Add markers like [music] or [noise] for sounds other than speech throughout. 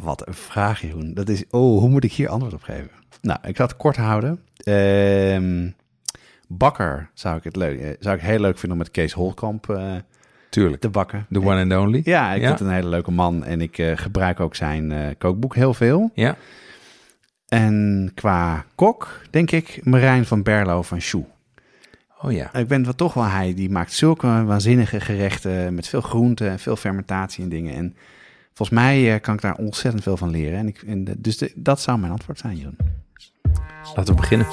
Wat een vraag, Jeroen. Dat is, oh, hoe moet ik hier antwoord op geven? Nou, ik ga het kort houden. Ehm, bakker zou ik het leuk, eh, zou ik heel leuk vinden om met Kees Holkamp eh, Tuurlijk, te bakken. the one and only. Ja, ik Ja? vind het een hele leuke man en ik eh, gebruik ook zijn kookboek heel veel. Ja, En qua kok, denk ik, Marijn van Berlo van Shoe. oh ja. Ik ben wel toch wel hij, die maakt zulke waanzinnige gerechten met veel groenten en veel fermentatie en dingen. En volgens mij eh, kan ik daar ontzettend veel van leren. En ik, en dus dat zou mijn antwoord zijn, Jeroen. Laten we beginnen.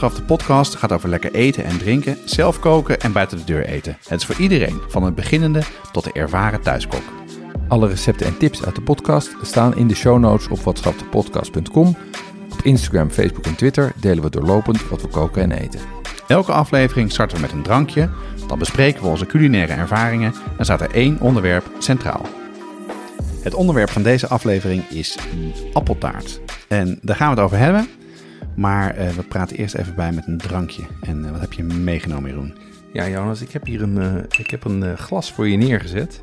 De podcast, gaat over lekker eten en drinken, zelf koken en buiten de deur eten. Het is voor iedereen, van het beginnende tot de ervaren thuiskok. Alle recepten en tips uit de podcast staan in de show notes op watschapdepodcast.com. Op Instagram, Facebook en Twitter delen we doorlopend wat we koken en eten. Elke aflevering starten we met een drankje, dan bespreken we onze culinaire ervaringen en staat er één onderwerp centraal. Het onderwerp van deze aflevering is appeltaart. En daar gaan we het over hebben, maar eh, we praten eerst even bij met een drankje. En eh, wat heb je meegenomen, Jeroen? Ja, Jonas, ik heb hier een, eh, ik heb een glas voor je neergezet.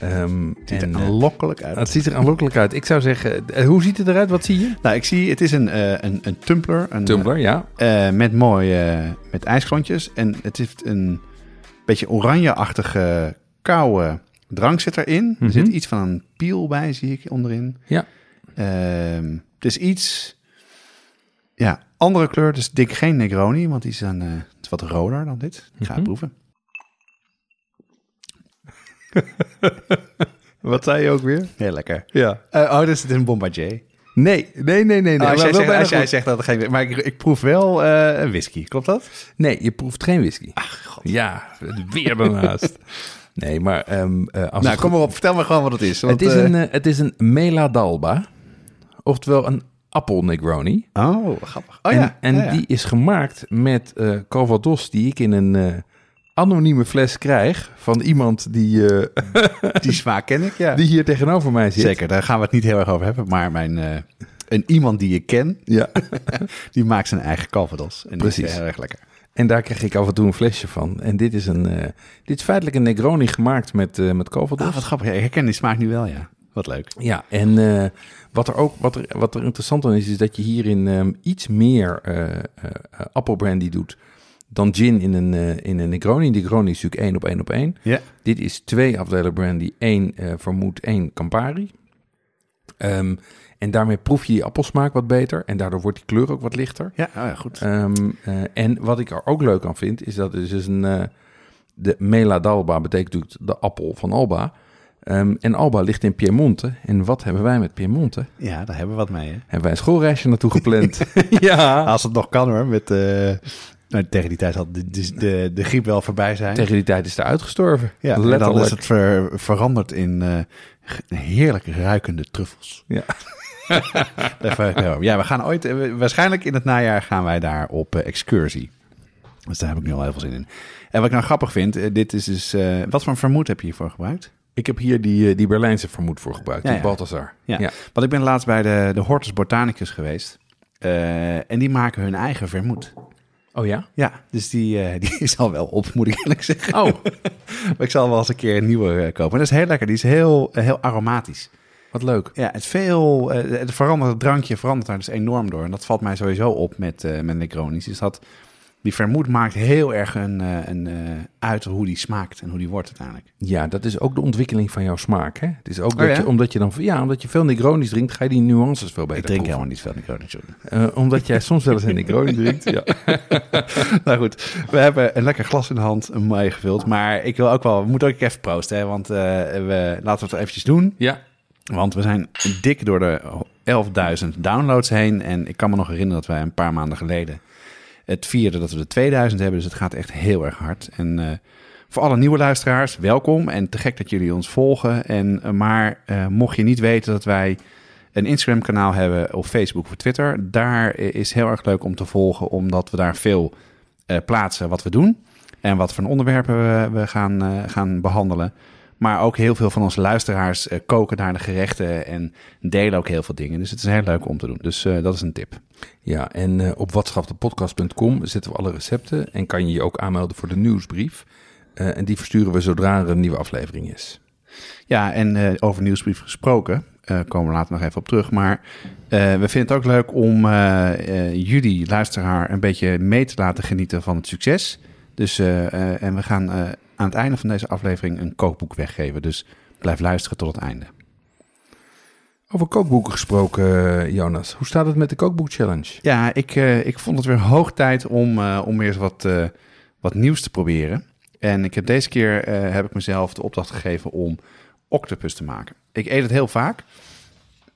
Ehm, Het ziet en, er aanlokkelijk uit. het ziet er aanlokkelijk uit. Ik zou zeggen, hoe ziet het eruit? Wat zie je? Nou, ik zie, het is een, een, een tumbler. Een, Tumbler, ja. met mooi, eh, met ijsklontjes. En het heeft een beetje oranje-achtige koude drank zit erin. Mhm. Er zit iets van een piel bij, zie ik onderin. Ja. Ehm, het is iets, ja, andere kleur. Dus dik geen Negroni, want die is dan eh, wat roder dan dit. Ik ga het Mhm. proeven. [laughs] Wat zei je ook weer? Heel lekker. Ja. Eh, oh, dus het is een Bombardier. Nee, nee, nee, nee. nee. Oh, als jij, zegt, als jij zegt dat er geen... Maar ik, ik proef wel een whisky, klopt dat? Nee, je proeft geen whisky. Ach, god. Ja, weer daarnaast. [laughs] Nee, maar ehm, eh, als Nou, kom maar op. Vertel me gewoon wat het is. Want, het, is een, het is een Mela d'Alba. Oftewel een appel Negroni. Oh, grappig. Oh en ja. en ja, ja. die is gemaakt met eh Calvados die ik in een eh, anonieme fles krijg van iemand die, eh, [laughs] die smaak ken ik, ja. die hier tegenover mij zit. Zeker, daar gaan we het niet heel erg over hebben. Maar mijn, een iemand die ik ken, Ja. [laughs] die maakt zijn eigen calvados. En die is Precies. heel erg lekker. En daar krijg ik af en toe een flesje van. En dit is, een, dit is feitelijk een Negroni gemaakt met, met Calvados. Ah, wat grappig. Ik herken die smaak nu wel, ja. Wat leuk. Ja, en eh, wat er ook wat er, wat er interessant aan is, is dat je hierin ehm, iets meer eh eh, appelbrandy doet dan gin in een, in een Negroni. Negroni is natuurlijk één op één op één. Ja. Dit is twee afdelen brandy, één vermoed, één Campari. Ehm, en daarmee proef je die appelsmaak wat beter en daardoor wordt die kleur ook wat lichter. Ja, oh ja, goed. Ehm, eh, en wat ik er ook leuk aan vind, is dat het dus een... eh, de Mela d'Alba betekent natuurlijk de appel van Alba. Ehm, en Alba ligt in Piemonte. En wat hebben wij met Piemonte? Ja, daar hebben we wat mee, hè. Hebben wij een schoolreisje naartoe gepland. [laughs] ja. Als het nog kan, hoor. Met, eh, nou, tegen die tijd zal de, de, de, de griep wel voorbij zijn. Tegen die tijd is het uitgestorven. ja, en dan letterlijk. is het ver- veranderd in eh, heerlijk ruikende truffels. Ja. [laughs] Daar ja, we gaan ooit, eh, waarschijnlijk in het najaar gaan wij daar op excursie. Dus daar heb ik nu al heel veel zin in. En wat ik nou grappig vind, dit is dus, eh, wat voor vermoed heb je hiervoor gebruikt? Ik heb hier die, eh, die Berlijnse vermoed voor gebruikt. Ja, die. Balthazar. Ja. ja. Want ik ben laatst bij de, de Hortus Botanicus geweest. Eh, en die maken hun eigen vermoed. Oh ja? Ja, dus die, eh, [laughs] die is al wel op, moet ik eerlijk zeggen. Oh, [laughs] Maar ik zal wel eens een keer een nieuwe kopen. En dat is heel lekker. Die is heel, heel aromatisch. wat leuk. Ja, het veel, het verandert, het drankje verandert daar dus enorm door. En dat valt mij sowieso op met, met Negronis. Dus dat die vermoed maakt heel erg een, eh, een, eh, uit hoe die smaakt en hoe die wordt uiteindelijk. Ja, dat is ook de ontwikkeling van jouw smaak. Hè? Het is ook Oh, dat ja? je, omdat je dan, ja, omdat je veel Negronis drinkt, ga je die nuances veel beter Ik drink proeven. helemaal niet veel Negroni, sorry. Eh, omdat jij soms wel eens een Negroni [laughs] drinkt. Ja. [laughs] nou goed, we hebben een lekker glas in de hand meegevuld. Maar ik wil ook wel, we moeten ook even proosten, hè, want we, laten we het eventjes doen. ja. Want we zijn dik door de 11.000 downloads heen. En ik kan me nog herinneren dat wij een paar maanden geleden het vierden dat we de 2000 hebben. Dus het gaat echt heel erg hard. En eh, voor alle nieuwe luisteraars, welkom. En te gek dat jullie ons volgen. En, eh, maar eh, mocht je niet weten dat wij een Instagram kanaal hebben of Facebook of Twitter. Daar is heel erg leuk om te volgen. Omdat we daar veel plaatsen wat we doen. En wat voor onderwerpen we, we gaan, gaan behandelen. Maar ook heel veel van onze luisteraars eh, koken naar de gerechten en delen ook heel veel dingen. Dus het is heel leuk om te doen. Dus eh, dat is een tip. Ja, en eh, op watschaftepodcast.com zetten we alle recepten en kan je je ook aanmelden voor de nieuwsbrief. En die versturen we zodra er een nieuwe aflevering is. Ja, en over nieuwsbrief gesproken, komen we later nog even op terug. Maar we vinden het ook leuk om jullie, luisteraar, een beetje mee te laten genieten van het succes. Dus, en we gaan aan het einde van deze aflevering een kookboek weggeven. Dus blijf luisteren tot het einde. Over kookboeken gesproken, Jonas. Hoe staat het met de kookboek challenge? Ja, ik, eh, ik vond het weer hoog tijd om, eh, om weer eens wat, eh, wat nieuws te proberen. En ik heb deze keer heb ik mezelf de opdracht gegeven om octopus te maken. Ik eet het heel vaak.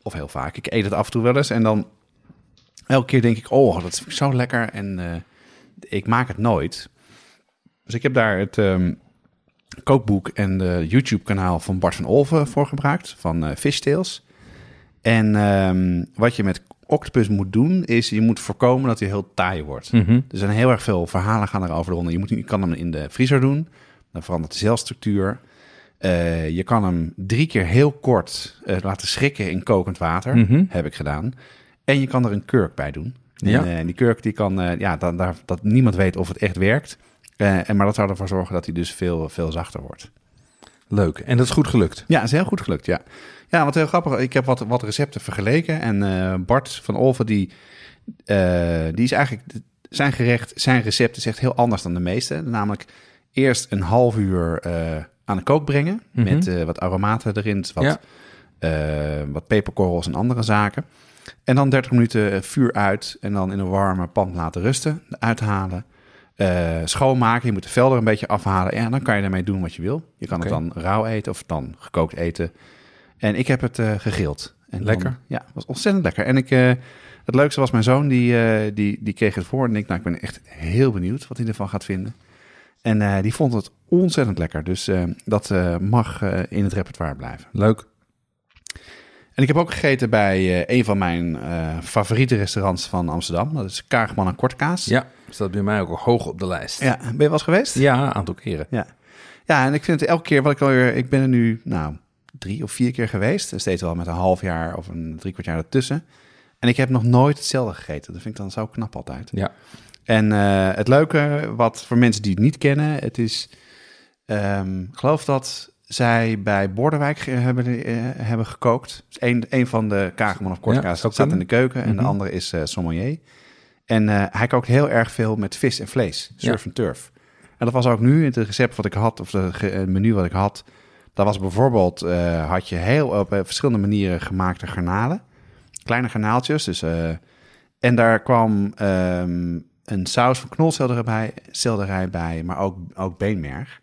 Of heel vaak. Ik eet het af en toe wel eens. En dan elke keer denk ik, oh, dat is zo lekker. En ik maak het nooit. Dus ik heb daar het ehm, kookboek en de YouTube-kanaal van Bart van Olven voor gebruikt. Van eh Fishtails. En ehm, wat je met octopus moet doen, is je moet voorkomen dat hij heel taai wordt. Mhm. Er zijn heel erg veel verhalen gaan erover ronde. Je, moet, je kan hem in de vriezer doen. Dan verandert de celstructuur. Eh, je kan hem drie keer heel kort eh, laten schrikken in kokend water. Mhm. Heb ik gedaan. En je kan er een kurk bij doen. Ja. En, die kurk die kan, ja, dan, daar, dat niemand weet of het echt werkt. Eh, en, maar dat zou ervoor zorgen dat hij dus veel, veel zachter wordt. Leuk. En dat is goed gelukt. Ja, is heel goed gelukt, ja. Ja, wat heel grappig. Ik heb wat, wat recepten vergeleken. En eh, Bart van Olven, die, eh, die is eigenlijk... Zijn gerecht, zijn recept is echt heel anders dan de meeste. Namelijk eerst een half uur aan de kook brengen. Mhm. Met wat aromaten erin, wat, Ja. wat peperkorrels en andere zaken. En dan 30 minuten vuur uit en dan in een warme pan laten rusten. Uithalen. Eh, schoonmaken. Je moet de vel er een beetje afhalen. En dan kan je ermee doen wat je wil. Je kan het dan rauw eten of dan gekookt eten. En ik heb het eh gegrild. En Lekker. Dan, ja, was ontzettend lekker. En ik, eh, het leukste was mijn zoon, die, die, die kreeg het voor. En ik, nou, ik ben echt heel benieuwd wat hij ervan gaat vinden. En die vond het ontzettend lekker. Dus dat mag in het repertoire blijven. Leuk. En ik heb ook gegeten bij eh, een van mijn eh, favoriete restaurants van Amsterdam. Dat is Kaagman en Kortkaas. Ja, staat bij mij ook hoog op de lijst. Ja, ben je wel eens geweest? Ja, een aantal keren. Ja. Ja, en ik vind het elke keer wat ik alweer... Ik ben er nu, nou, drie of vier keer geweest. Steeds wel met een half jaar of een drie kwart jaar ertussen. En ik heb nog nooit hetzelfde gegeten. Dat vind ik dan zo knap altijd. Ja. En eh, het leuke, wat voor mensen die het niet kennen, het is... ehm, geloof dat zij bij Bordewijk ge- hebben, eh, hebben gekookt. Dus een, een van de Kagerman of Kortkaas staat in de keuken en de Mhm. andere is eh sommelier. En eh, hij kookt heel erg veel met vis en vlees, surf en turf. En dat was ook nu in het recept wat ik had, of de het menu wat ik had. Dat was bijvoorbeeld, had je heel op verschillende manieren gemaakte garnalen. Kleine garnaaltjes, dus... en daar kwam ehm, een saus van knolselderij bij, selderij bij maar ook, ook beenmerg.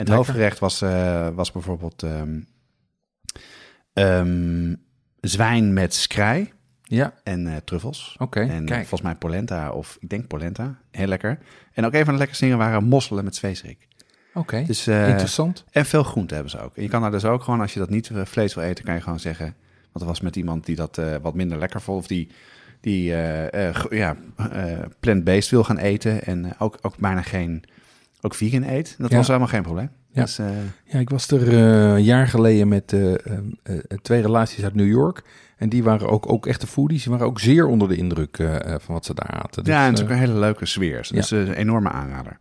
Het Lekker. hoofdgerecht was, eh, was bijvoorbeeld ehm, ehm, zwijn met skrei Ja, en eh, truffels. oké. En eh, Kijk. volgens mij polenta, of ik denk polenta. Heel lekker. En ook een van de lekkerste dingen waren mosselen met zweesrik. Oké. Dus, Interessant. en veel groente hebben ze ook. En je kan daar dus ook gewoon, als je dat niet vlees wil eten, kan je gewoon zeggen... Want er was met iemand die dat wat minder lekker vond. Of die, die ja, plant-based wil gaan eten. En ook, ook bijna geen, ook vegan eet. Dat Ja. was helemaal geen probleem. Ja. Dus, eh, Ja, ik was er eh, een jaar geleden met eh, eh, eh, twee relaties uit New York. En die waren ook, ook echte foodies. Die waren ook zeer onder de indruk van wat ze daar aten. Dus, ja, en het is ook een hele leuke sfeer. Dus een enorme aanrader.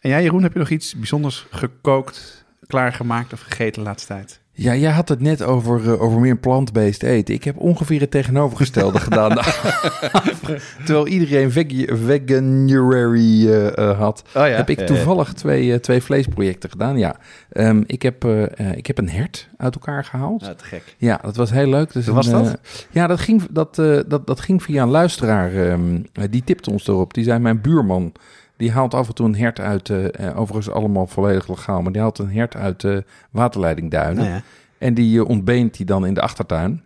En jij, Jeroen, heb je nog iets bijzonders gekookt, klaargemaakt of gegeten de laatste tijd? Ja, jij had het net over, uh, over meer plant-based eten. Ik heb ongeveer het tegenovergestelde gedaan. [laughs] [laughs] Terwijl iedereen veg veganuary uh, had, oh ja, heb ik toevallig twee, twee vleesprojecten gedaan. Ja, um, ik, heb, ik heb een hert uit elkaar gehaald. Ja, te gek. Ja, dat was heel leuk. Dus Hoe was dat? ja, dat ging, dat, dat, dat ging via een luisteraar. Um, die tipte ons erop. Die zei, mijn buurman... Die haalt af en toe een hert uit, uh, overigens allemaal volledig legaal, maar die haalt een hert uit de waterleidingduinen. Nou ja. En die uh, ontbeent hij dan in de achtertuin.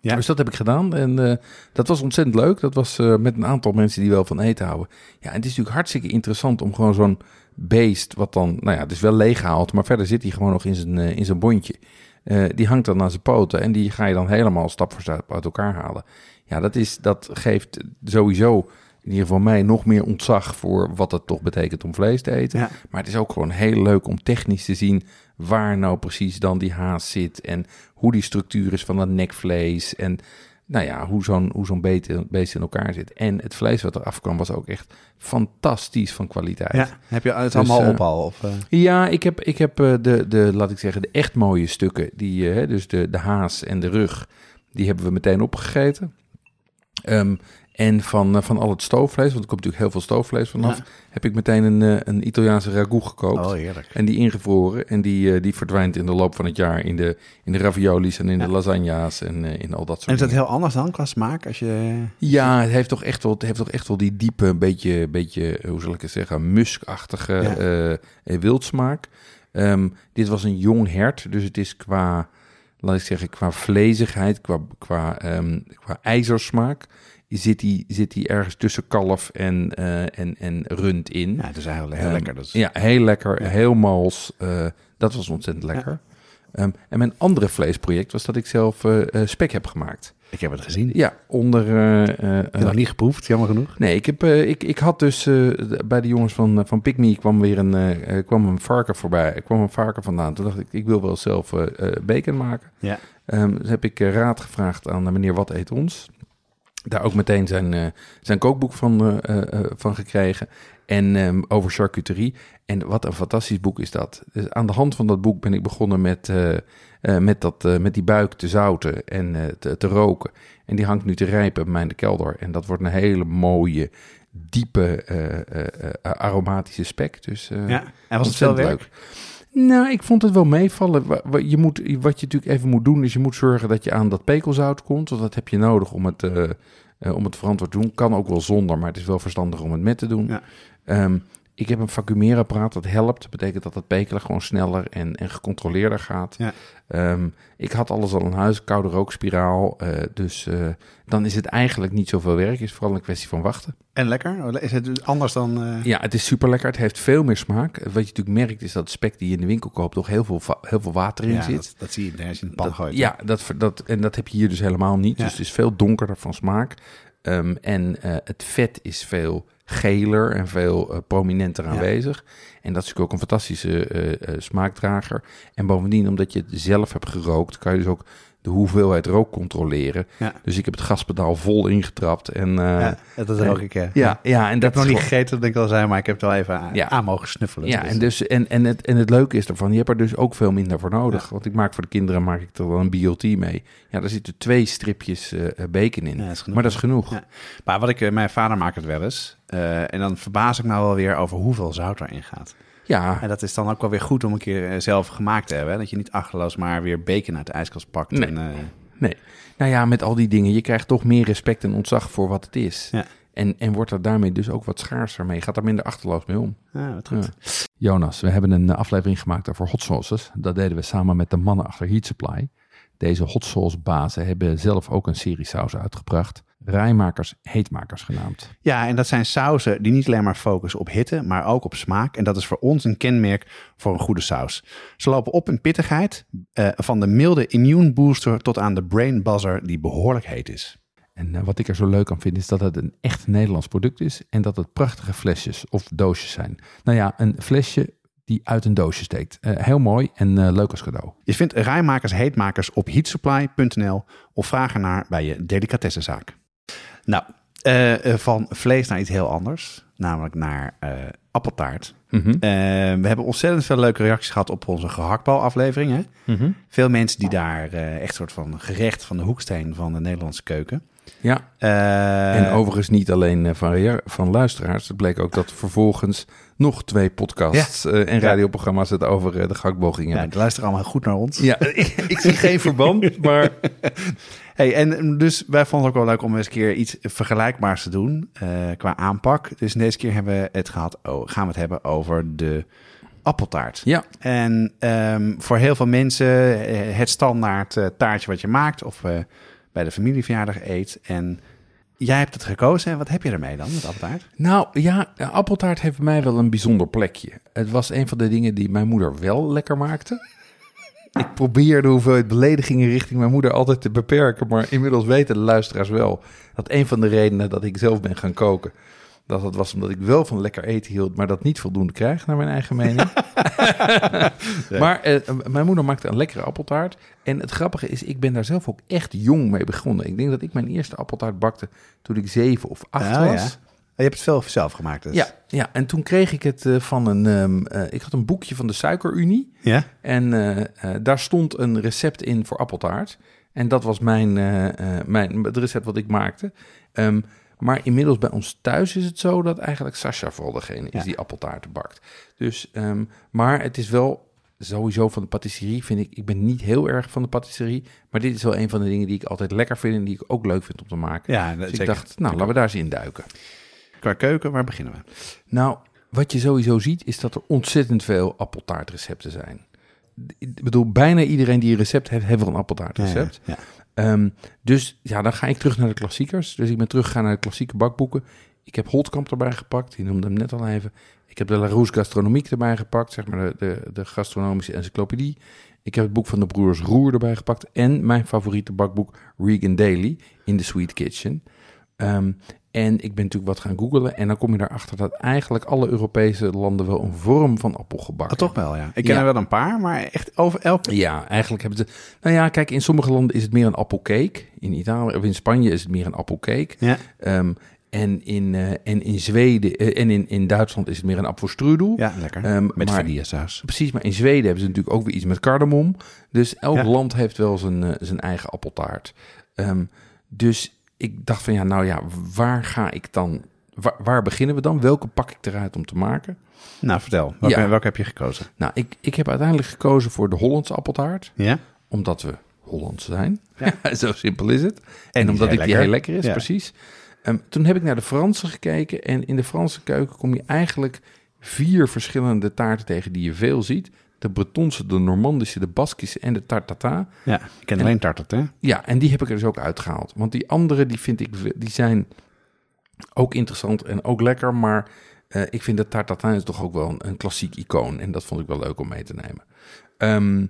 Ja. Dus dat heb ik gedaan en uh, dat was ontzettend leuk. Dat was met een aantal mensen die wel van eten houden. Ja, en het is natuurlijk hartstikke interessant om gewoon zo'n beest, wat dan, nou ja, het is wel leeggehaald, maar verder zit hij gewoon nog in zijn, in zijn bondje. die hangt dan aan zijn poten en die ga je dan helemaal stap voor stap uit elkaar halen. Ja, dat, is, dat geeft sowieso in ieder geval mij nog meer ontzag voor wat het toch betekent om vlees te eten. Ja. Maar het is ook gewoon heel leuk om technisch te zien waar nou precies dan die haas zit en hoe die structuur is van dat nekvlees en nou ja, hoe zo'n hoe zo'n beest in elkaar zit. En het vlees wat eraf kwam was ook echt fantastisch van kwaliteit. Ja, heb je het allemaal Dus, eh, op al? Of, uh... Ja, ik heb, ik heb uh, de, de, laat ik zeggen, de echt mooie stukken, die, uh, dus de, de haas en de rug, die hebben we meteen opgegeten. Um, en van, uh, van al het stoofvlees, want er komt natuurlijk heel veel stoofvlees vanaf, Ja. heb ik meteen een, uh, een Italiaanse ragout gekookt. Oh, heerlijk. En die ingevroren. En die, uh, die verdwijnt in de loop van het jaar in de, in de raviolis en in Ja. de lasagna's en uh, in al dat soort En is dat dingen. heel anders dan qua smaak? Als je... Ja, het heeft toch echt wel, het heeft toch echt wel die diepe, beetje, beetje hoe zal ik het zeggen, muskachtige Ja. eh, wildsmaak. Ehm, dit was een jong hert, dus het is qua, laat ik zeggen, qua vlezigheid, qua, qua, ehm, qua ijzersmaak, zit die, zit die ergens tussen kalf en, eh, en, en rund in. Ja, het is eigenlijk heel Ehm, lekker. Dus. Ja, heel lekker, Ja. heel mals. eh, dat was ontzettend lekker. Ehm, en mijn andere vleesproject was dat ik zelf eh, spek heb gemaakt. Ik heb het gezien. Ja, onder... Ik heb nog niet geproefd, jammer genoeg. Nee, ik, heb, ik, ik had dus bij de jongens van, van kwam weer een, kwam een varken voorbij. Er kwam een varken vandaan. Toen dacht ik, ik wil wel zelf bacon maken. Ja. Dus heb ik raad gevraagd aan meneer Wat Eet Ons. Daar ook meteen zijn, eh, zijn kookboek van, eh, eh, van gekregen. En ehm, over charcuterie. En wat een fantastisch boek is dat. Dus aan de hand van dat boek ben ik begonnen met, met, dat, met die buik te zouten en te, te roken. En die hangt nu te rijpen bij mij in de kelder. En dat wordt een hele mooie, diepe, aromatische spek. Dus, ja. En was het veel werk? Nou, ik vond het wel meevallen. Je moet, wat je natuurlijk even moet doen, is je moet zorgen dat je aan dat pekelzout komt. Want dat heb je nodig om het, eh, eh, om het verantwoord te doen. Kan ook wel zonder, maar het is wel verstandig om het met te doen. Ja. Ehm, ik heb een vacuumeerapparaat dat helpt. Dat betekent dat het pekelen gewoon sneller en, en gecontroleerder gaat. Ja. Ehm, ik had alles al in huis, koude rookspiraal. eh, dus eh, dan is het eigenlijk niet zoveel werk. Het is vooral een kwestie van wachten. En lekker? Is het anders dan... eh, Ja, het is super lekker. Het heeft veel meer smaak. Wat je natuurlijk merkt is dat het spek die je in de winkel koopt toch heel veel, heel veel water in ja, zit. dat, dat zie je als je in de pan gooit. ja, dat, dat, en dat heb je hier dus helemaal niet. Ja. Dus het is veel donkerder van smaak. Ehm, en het vet is veel geler en veel eh, prominenter Ja. aanwezig. En dat is natuurlijk ook een fantastische eh, eh, smaakdrager. En bovendien, omdat je het zelf hebt gerookt, kan je dus ook de hoeveelheid rook controleren. Ja. Dus ik heb het gaspedaal vol ingetrapt. En, eh, ja, dat rook ik. eh. ja, ja, en Ik dat heb nog is niet gewoon- gegeten, dat denk ik al zei, maar ik heb het wel even aan, Ja. aan mogen snuffelen. Ja, Dus, en, dus, en, en, het, en het leuke is ervan, je hebt er dus ook veel minder voor nodig. Want ik maak voor de kinderen maak ik er wel een BLT mee. Ja, daar zitten twee stripjes eh bacon in. Ja, dat is maar dat is genoeg. Maar wat ik, eh, mijn vader maakt het wel eens. en dan verbaas ik me wel weer over hoeveel zout erin gaat. Ja, En dat is dan ook wel weer goed om een keer eh, zelf gemaakt te hebben. Hè? Dat je niet achterloos maar weer bacon uit de ijskast pakt. Nee. En, eh, nee. Nou ja, met al die dingen, je krijgt toch meer respect en ontzag voor wat het is. Ja. En, en wordt er daarmee dus ook wat schaarser mee. Gaat er minder achterloos mee om. ja, wat goed. Jonas, we hebben een eh, aflevering gemaakt over hot sauces. Dat deden we samen met de mannen achter Heat Supply. Deze hot sauce bazen hebben zelf ook een serie sausen uitgebracht. Rijmakers, heetmakers genaamd. Ja, en dat zijn sauzen die niet alleen maar focussen op hitte, maar ook op smaak. En dat is voor ons een kenmerk voor een goede saus. Ze lopen op in pittigheid, eh, van de milde immune booster tot aan de brain buzzer die behoorlijk heet is. En eh, wat ik er zo leuk aan vind is dat het een echt Nederlands product is en dat het prachtige flesjes of doosjes zijn. Nou ja, een flesje die uit een doosje steekt. Eh, heel mooi en leuk als cadeau. Je vindt rijmakers heetmakers op heatsupply.nl of vraag ernaar bij je delicatessenzaak. Nou, eh, eh, van vlees naar iets heel anders. namelijk naar eh, appeltaart. Mhm. We hebben ontzettend veel leuke reacties gehad op onze gehaktbal-aflevering. Mhm. Veel mensen die daar echt soort van gerecht van de hoeksteen van de Nederlandse keuken. Ja, Eh, en overigens niet alleen eh, van, van luisteraars. Het bleek ook dat vervolgens nog twee podcasts eh, en radioprogramma's het over de gehaktbal gingen. ja, die luisteren allemaal goed naar ons. Ja, [laughs] ik, zie geen verband, maar... [laughs] Hey, en dus wij vonden het ook wel leuk om eens een keer iets vergelijkbaars te doen qua aanpak. Dus deze keer hebben we het gehad, oh, gaan we het hebben over de appeltaart. Ja, En ehm, voor heel veel mensen het standaard taartje wat je maakt of bij de familieverjaardag eet. En jij hebt het gekozen. Wat heb je ermee dan, met appeltaart? nou ja, appeltaart heeft bij mij wel een bijzonder plekje. Het was een van de dingen die mijn moeder wel lekker maakte. Ik probeer de hoeveelheid beledigingen richting mijn moeder altijd te beperken. Maar inmiddels weten de luisteraars wel dat een van de redenen dat ik zelf ben gaan koken. Dat het was omdat ik wel van lekker eten hield, maar dat niet voldoende krijg, naar mijn eigen mening. [laughs] [laughs] Maar eh, mijn moeder maakte een lekkere appeltaart. En het grappige is, ik ben daar zelf ook echt jong mee begonnen. Ik denk dat ik mijn eerste appeltaart bakte toen ik zeven of acht Oh, was. ja. Je hebt het veel zelf gemaakt dus. Ja, ja, en toen kreeg ik het eh, van een. ehm, eh, ik had een boekje van de Suikerunie. Ja? En daar stond een recept in voor appeltaart. En dat was mijn, mijn, het recept wat ik maakte. Ehm, maar inmiddels bij ons thuis is het zo dat eigenlijk Sascha vooral degene is Ja. die appeltaarten bakt. Dus, ehm, maar het is wel sowieso van de patisserie, vind ik. Ik ben niet heel erg van de patisserie. Maar dit is wel een van de dingen die ik altijd lekker vind en die ik ook leuk vind om te maken. Ja, dus zeker. ik dacht, nou, laten we daar eens in duiken. Qua keuken, waar beginnen we? Nou, wat je sowieso ziet, is dat er ontzettend veel appeltaartrecepten zijn. Ik bedoel, bijna iedereen die een recept heeft, heeft wel een appeltaartrecept. Ja, Ehm, dus ja, dan ga ik terug naar de klassiekers. Dus ik ben teruggegaan naar de klassieke bakboeken. Ik heb Holtkamp erbij gepakt, die noemde hem net al even. Ik heb de Larousse Gastronomique erbij gepakt, zeg maar de, de, de gastronomische encyclopedie. Ik heb het boek van de broers Roer erbij gepakt. En mijn favoriete bakboek, Regan Daily, in the Sweet Kitchen. Ehm, en ik ben natuurlijk wat gaan googlen. En dan kom je erachter dat eigenlijk alle Europese landen wel een vorm van appelgebak Oh, toch wel, ja. Ik ken Ja. er wel een paar, maar echt over elke... ja, eigenlijk hebben ze. Nou ja, kijk, in sommige landen is het meer een appelcake. In Italië of in Spanje is het meer een appelcake. Ja, Ehm, en, in, eh, en in Zweden eh, en in, in Duitsland is het meer een apfelstrudel. ja lekker. Ehm, Met maar- vanille saus. Precies, maar in Zweden hebben ze natuurlijk ook weer iets met cardamom. Dus elk Ja. land heeft wel zijn, eh, zijn eigen appeltaart. Ehm, dus ik dacht van ja, nou ja, waar ga ik dan? Waar, waar beginnen we dan? Welke pak ik eruit om te maken? Nou, vertel. Welke, Ja. welke heb je gekozen? Nou, ik, ik heb uiteindelijk gekozen voor de Hollandse appeltaart. Ja? Omdat we Hollands zijn. Ja. [laughs] Zo simpel is het. En, omdat ik die heel lekker is, Ja. precies. Ehm, toen heb ik naar de Franse gekeken. En in de Franse keuken kom je eigenlijk vier verschillende taarten tegen die je veel ziet. De Bretonse, de Normandische, de Baskische en de tartata. Ja, ik ken alleen tartet, hè? Ja, en die heb ik er dus ook uitgehaald. Want die andere, die vind ik, die zijn ook interessant en ook lekker. Maar eh, ik vind dat tartata is toch ook wel een, een klassiek icoon. En dat vond ik wel leuk om mee te nemen. Ehm,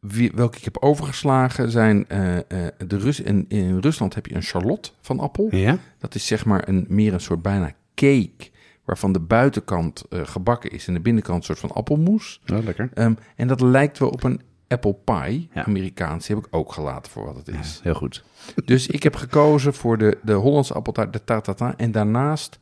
wie, welke ik heb overgeslagen zijn eh, eh, de Rus in, in Rusland heb je een charlotte van appel. Ja? Dat is zeg maar een, meer een soort bijna cake, waarvan de buitenkant eh, gebakken is en de binnenkant een soort van appelmoes. Oh, lekker. Ehm, en dat lijkt wel op een apple pie, Ja. Amerikaans. Die heb ik ook gelaten voor wat het Ja, is. heel goed. Dus ik heb gekozen voor de, de Hollandse appeltaart, de tartata. En daarnaast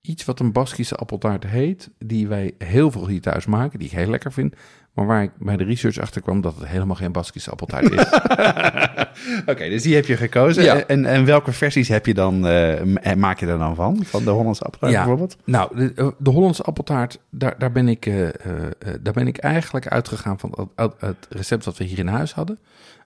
iets wat een Baskische appeltaart heet, die wij heel veel hier thuis maken, die ik heel lekker vind. Maar waar ik bij de research achter kwam dat het helemaal geen Baskische appeltaart is. [laughs] Oké, dus die heb je gekozen. Ja. En, en welke versies heb je dan, eh, m- maak je er dan van? Van de Hollandse appeltaart Ja. bijvoorbeeld? Nou, de, de Hollandse appeltaart, daar, daar, ben ik, eh, eh, eh, daar ben ik eigenlijk uitgegaan van het, het- het recept dat we hier in huis hadden.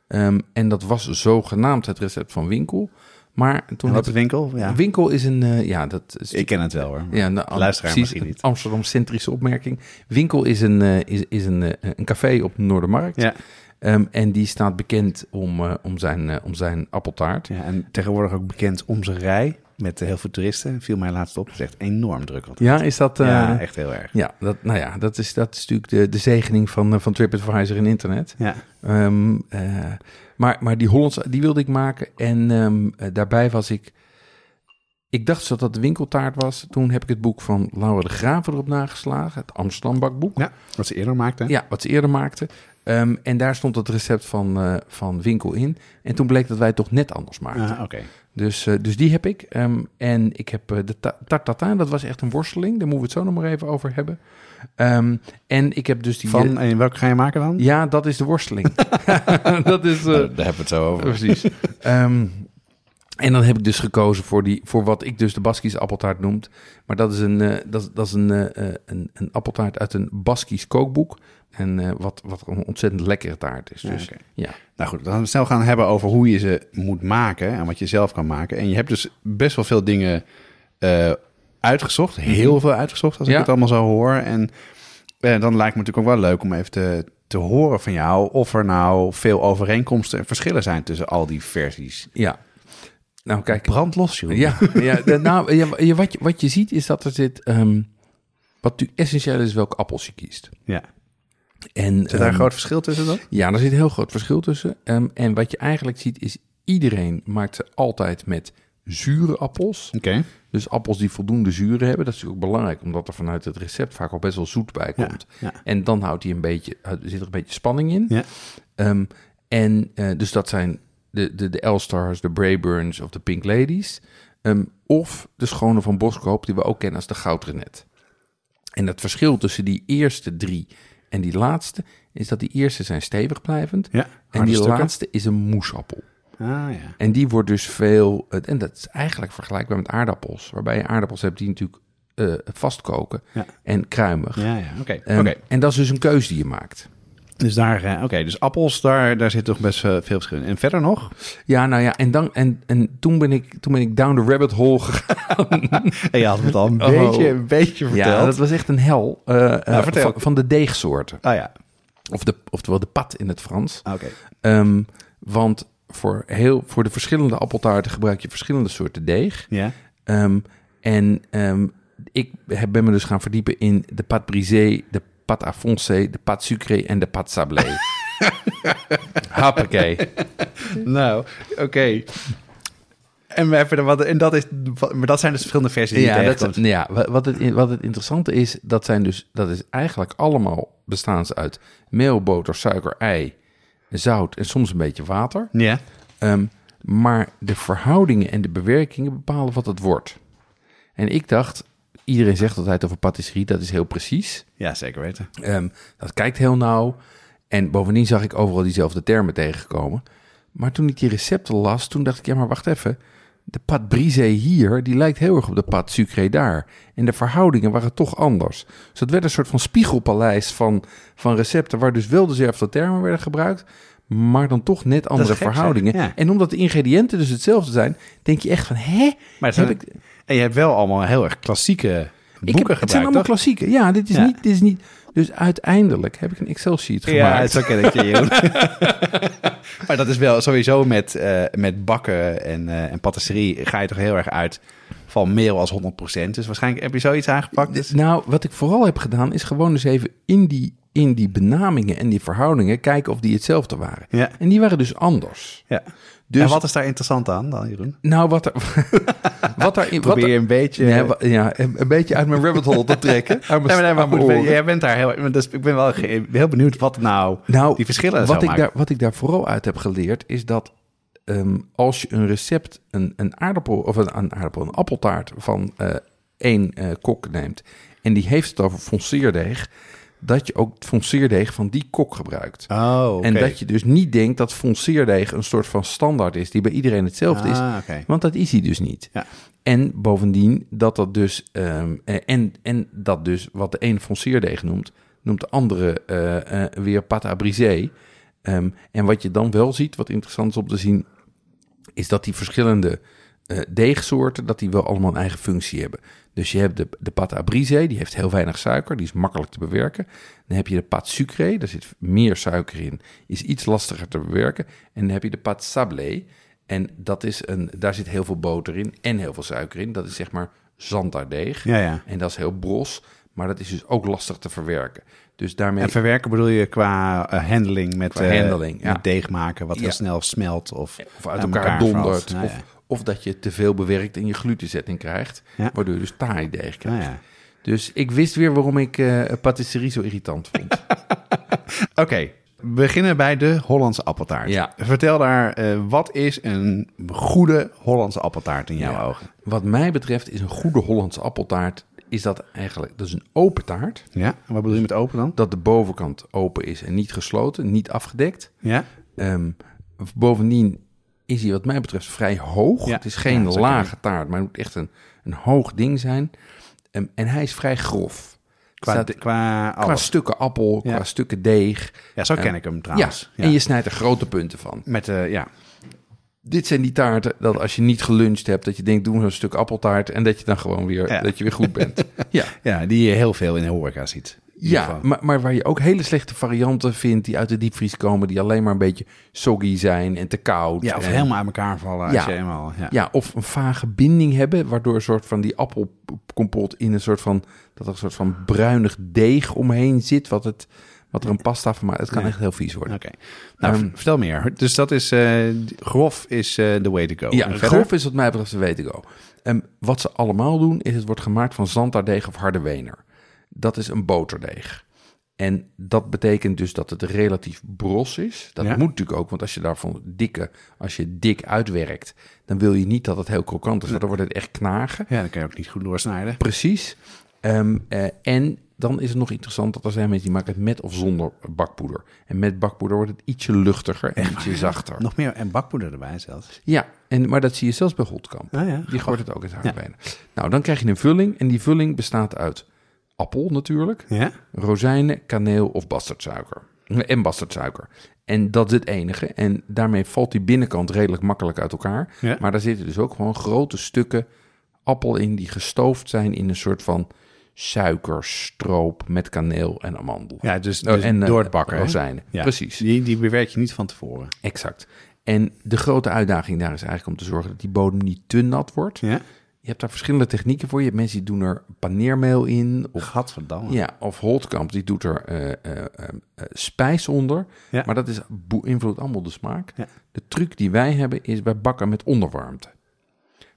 Ehm, en dat was zogenaamd het recept van Winkel. Maar toen Wat winkel? Ja. Winkel is een, eh, ja, dat is Ik ken het wel hoor. Ja, de, Luisteraar precies, niet. Amsterdam-centrische opmerking. Winkel is een, eh, is, is een, eh, een café op de Noordermarkt. Ja. Ehm, en die staat bekend om, om, zijn, om zijn appeltaart. ja, en tegenwoordig ook bekend om zijn rij met heel veel toeristen. Viel mij laatst op. Het is echt enorm druk. altijd. Ja, is dat... ja, echt heel erg. ja, dat, nou ja, dat is, dat is natuurlijk de, de zegening van, van TripAdvisor en internet. Ja. Ehm, eh, maar, maar die Hollandse, die wilde ik maken. En eh, daarbij was ik... Ik dacht dat dat de winkeltaart was. Toen heb ik het boek van Laura de Graven erop nageslagen. Het Amsterdam bakboek. ja, wat ze eerder maakte. Ja, wat ze eerder maakte. Ehm, en daar stond het recept van, eh, van Winkel in. En toen bleek dat wij het toch net anders maakten. Ah, Oké. Dus, eh, dus die heb ik. Ehm, en ik heb eh, de ta- tart tatin, dat was echt een worsteling. Daar moeten we het zo nog maar even over hebben. Ehm, en ik heb dus die... Van, en welke ga je maken dan? ja, dat is de worsteling. [laughs] dat is... daar hebben we het zo over. Precies. En dan heb ik dus gekozen voor, die, voor wat ik dus de Baskische appeltaart noemt. Maar dat is een, eh, dat, dat is een, eh, eh, een, een appeltaart uit een Baskisch kookboek. En wat, wat een ontzettend lekkere taart is. Ja, Dus ja. Nou goed, dan gaan we snel gaan hebben over hoe je ze moet maken en wat je zelf kan maken. En je hebt dus best wel veel dingen uitgezocht, heel veel uitgezocht als ik het allemaal zo hoor. En dan lijkt me natuurlijk ook wel leuk om even te, te horen van jou of er nou veel overeenkomsten en verschillen zijn tussen al die versies. ja. Nou kijk, Brandlos, joh. Ja, ja de- nou, ja, wat, je, wat je ziet is dat er zit... ehm, wat natuurlijk essentieel is, welke appels je kiest. ja. En, Zit daar een ehm, groot verschil tussen dan? Ja, daar zit een heel groot verschil tussen. Ehm, en wat je eigenlijk ziet is, iedereen maakt ze altijd met zure appels. Oké. Dus appels die voldoende zuren hebben. Dat is natuurlijk ook belangrijk, omdat er vanuit het recept vaak al best wel zoet bij Ja, komt. ja. En dan houdt hij een beetje, er zit er een beetje spanning in. Ja. Ehm, en eh, dus dat zijn de, de, de L-Stars, de Brayburns of de Pink Ladies. Ehm, of de schone van Boskoop, die we ook kennen als de Goudrenet. En het verschil tussen die eerste drie en die laatste... is dat die eerste zijn stevig blijvend... Ja, en die stukken. laatste is een moesappel. Ah ja. En die wordt dus veel... En dat is eigenlijk vergelijkbaar met aardappels. Waarbij je aardappels hebt die natuurlijk eh, vastkoken Ja. en kruimig. Ja, ja, oké. Ehm, Oké. En dat is dus een keuze die je maakt. Dus daar, eh, oké, dus appels, daar, daar zit toch best eh, veel verschil in. En verder nog? Ja, nou ja, en, dan, en, en toen, ben ik, toen ben ik down the rabbit hole gegaan. [laughs] En je had het al een, Oh. beetje, een beetje verteld. Ja, dat was echt een hel eh, vertel. van, van de deegsoorten. Ah ja, Of de, oftewel de pat in het Frans. Ah, oké. Ehm, want voor, heel, voor de verschillende appeltaarten gebruik je verschillende soorten deeg. Ja. Ehm, en ehm, ik heb, ben me dus gaan verdiepen in de pat brisée, de pat à foncé, de pat sucré en de pat sablé. [laughs] Hoppakee. Nou, oké. En, we hebben er wat, en dat, is, maar dat zijn dus verschillende versies die Ja, dat, ja wa- wat, het, wat het interessante is, dat zijn dus, dat is eigenlijk allemaal bestaan ze uit meel, boter, suiker, ei, zout en soms een beetje water. Ja. Ehm, maar de verhoudingen en de bewerkingen bepalen wat het wordt. En ik dacht, iedereen zegt altijd over patisserie, dat is heel precies. ja, zeker weten. Ehm, dat kijkt heel nauw. En bovendien zag ik overal diezelfde termen tegenkomen. Maar toen ik die recepten las, toen dacht ik, ja, maar wacht even. De pat brisé hier, die lijkt heel erg op de pat sucré daar. En de verhoudingen waren toch anders. Dus dat werd een soort van spiegelpaleis van, van recepten... waar dus wel dezelfde termen werden gebruikt... maar dan toch net andere gek, verhoudingen. Ja. En omdat de ingrediënten dus hetzelfde zijn... denk je echt van, hè? Maar Heb ik- En je hebt wel allemaal heel erg klassieke Ik boeken heb, het zijn allemaal toch? klassieken. Ja, dit is, Ja. Niet, dit is niet... Dus uiteindelijk heb ik een Excel-sheet Ja, gemaakt. zo ken ik je, [laughs] [laughs] maar dat is wel sowieso met, eh, met bakken en, eh, en patisserie ga je toch heel erg uit van meel als 100%. Dus waarschijnlijk heb je zoiets aangepakt. Dus, Nou, wat ik vooral heb gedaan, is gewoon eens even in die, in die benamingen en die verhoudingen kijken of die hetzelfde waren. ja, En die waren dus anders. ja. Dus, en wat is daar interessant aan dan, Jeroen? nou, wat er, [laughs] wat daar, wat Probeer er, je een beetje... ja, een beetje uit mijn rabbit hole te [laughs] trekken. Uit mijn, Nee, maar, nee, maar goed, oren. jij bent daar heel... Dus ik ben wel ge- heel benieuwd wat nou Nou, die verschillen wat ik, maken. daar, wat ik daar vooral uit heb geleerd, is dat ehm, als je een recept, een, een aardappel of een, een aardappel, een appeltaart van eh, één eh, kok neemt en die heeft het over fonceerdeeg, dat je ook fonceerdeeg van die kok gebruikt. Oh. En dat je dus niet denkt dat fonceerdeeg een soort van standaard is die bij iedereen hetzelfde is. Ah. Want dat is hij dus niet. Ja. En bovendien dat dat dus ehm, eh, en, en dat dus wat de een fonceerdeeg noemt, noemt de andere eh, eh, weer pâte à brisé. Ehm, en wat je dan wel ziet, wat interessant is om te zien, is dat die verschillende deegsoorten, dat die wel allemaal een eigen functie hebben. Dus je hebt de, de pâte à die heeft heel weinig suiker, die is makkelijk te bewerken. Dan heb je de pâte sucré, daar zit meer suiker in, is iets lastiger te bewerken. En dan heb je de pâte sablé, en dat is een, daar zit heel veel boter in en heel veel suiker in. Dat is zeg maar zandaardeeg. Ja, ja. En dat is heel bros, maar dat is dus ook lastig te verwerken. Dus daarmee... En verwerken bedoel je qua eh, handling met, Qua eh, handling, ja. met deeg maken, wat heel snel smelt of, of uit elkaar, valt. dondert. Nou of. Of dat je te veel bewerkt en je glutenzetting krijgt. Ja. Waardoor je dus taai deeg krijgt. Nou ja. Dus ik wist weer waarom ik eh patisserie zo irritant vond. [laughs] Oké, We beginnen bij de Hollandse appeltaart. Ja. Vertel daar, eh, wat is een goede Hollandse appeltaart in jouw ogen? Wat mij betreft is een goede Hollandse appeltaart... is dat eigenlijk dat is een open taart. Ja, wat bedoel je met open dan? Dat de bovenkant open is en niet gesloten, niet afgedekt. Ja, Ehm, bovendien is hij wat mij betreft vrij hoog. Ja, Het is geen ja, lage taart, maar het moet echt een, een hoog ding zijn. Ehm, en hij is vrij grof. qua, Staat- qua, stukken appel, Ja. qua stukken deeg. Ja, zo ken Ehm, ik hem Ja, trouwens. en je snijdt er grote punten van. Met, eh, ja. Dit zijn die taarten dat als je niet geluncht hebt, dat je denkt, doe een stuk appeltaart en dat je dan gewoon weer, Ja. dat je weer goed bent. [laughs] ja, ja, die je heel veel in de horeca ziet. Ja maar, maar waar je ook hele slechte varianten vindt die uit de diepvries komen, die alleen maar een beetje soggy zijn en te koud. ja, of en- helemaal uit elkaar vallen. Als Ja. je eenmaal, ja. Ja, of een vage binding hebben, waardoor een soort van die appelkompot in een soort van, dat er een soort van bruinig deeg omheen zit, wat, het, wat er een pasta van maakt. Het kan Ja. echt heel vies worden. Oké. Nou, Ehm, vertel meer. Dus dat is, eh, grof is eh the way to go. Ja, En een verder? grof is wat mij betreft de weet ik al. En wat ze allemaal doen, is het wordt gemaakt van zandaardeeg of harde wener. Dat is een boterdeeg. En dat betekent dus dat het relatief bros is. Dat Ja. moet natuurlijk ook, want als je daarvan dikke, als je dik uitwerkt, dan wil je niet dat het heel krokant is, want dan wordt het echt knagen. Ja, dan kan je ook niet goed doorsnijden. Precies. Ehm, eh, en dan is het nog interessant dat er zijn mensen die maken het met of zonder bakpoeder. En met bakpoeder wordt het ietsje luchtiger en ietsje zachter. Nog meer en bakpoeder erbij zelfs. Ja, en, maar dat zie je zelfs bij Holtkamp. Ah, ja. Die gooit het ook in zijn benen. Nou, dan krijg je een vulling. En die vulling bestaat uit appel natuurlijk, Ja? rozijnen, kaneel of bastardsuiker. En bastardsuiker. En dat is het enige. En daarmee valt die binnenkant redelijk makkelijk uit elkaar. Ja. Maar daar zitten dus ook gewoon grote stukken appel in die gestoofd zijn in een soort van suikerstroop met kaneel en amandel. Ja, dus, Oh, dus en eh, door het bakken. rozijnen. Ja. Precies. Die, die bewerk je niet van tevoren. Exact. En de grote uitdaging daar is eigenlijk om te zorgen dat die bodem niet te nat wordt. Ja? Je hebt daar verschillende technieken voor. Je hebt mensen die doen er paneermeel in. Of, Gadverdamme. ja, of Holtkamp, die doet er eh, spijs onder. Ja. Maar dat is beïnvloedt allemaal de smaak. Ja. De truc die wij hebben is bij bakken met onderwarmte.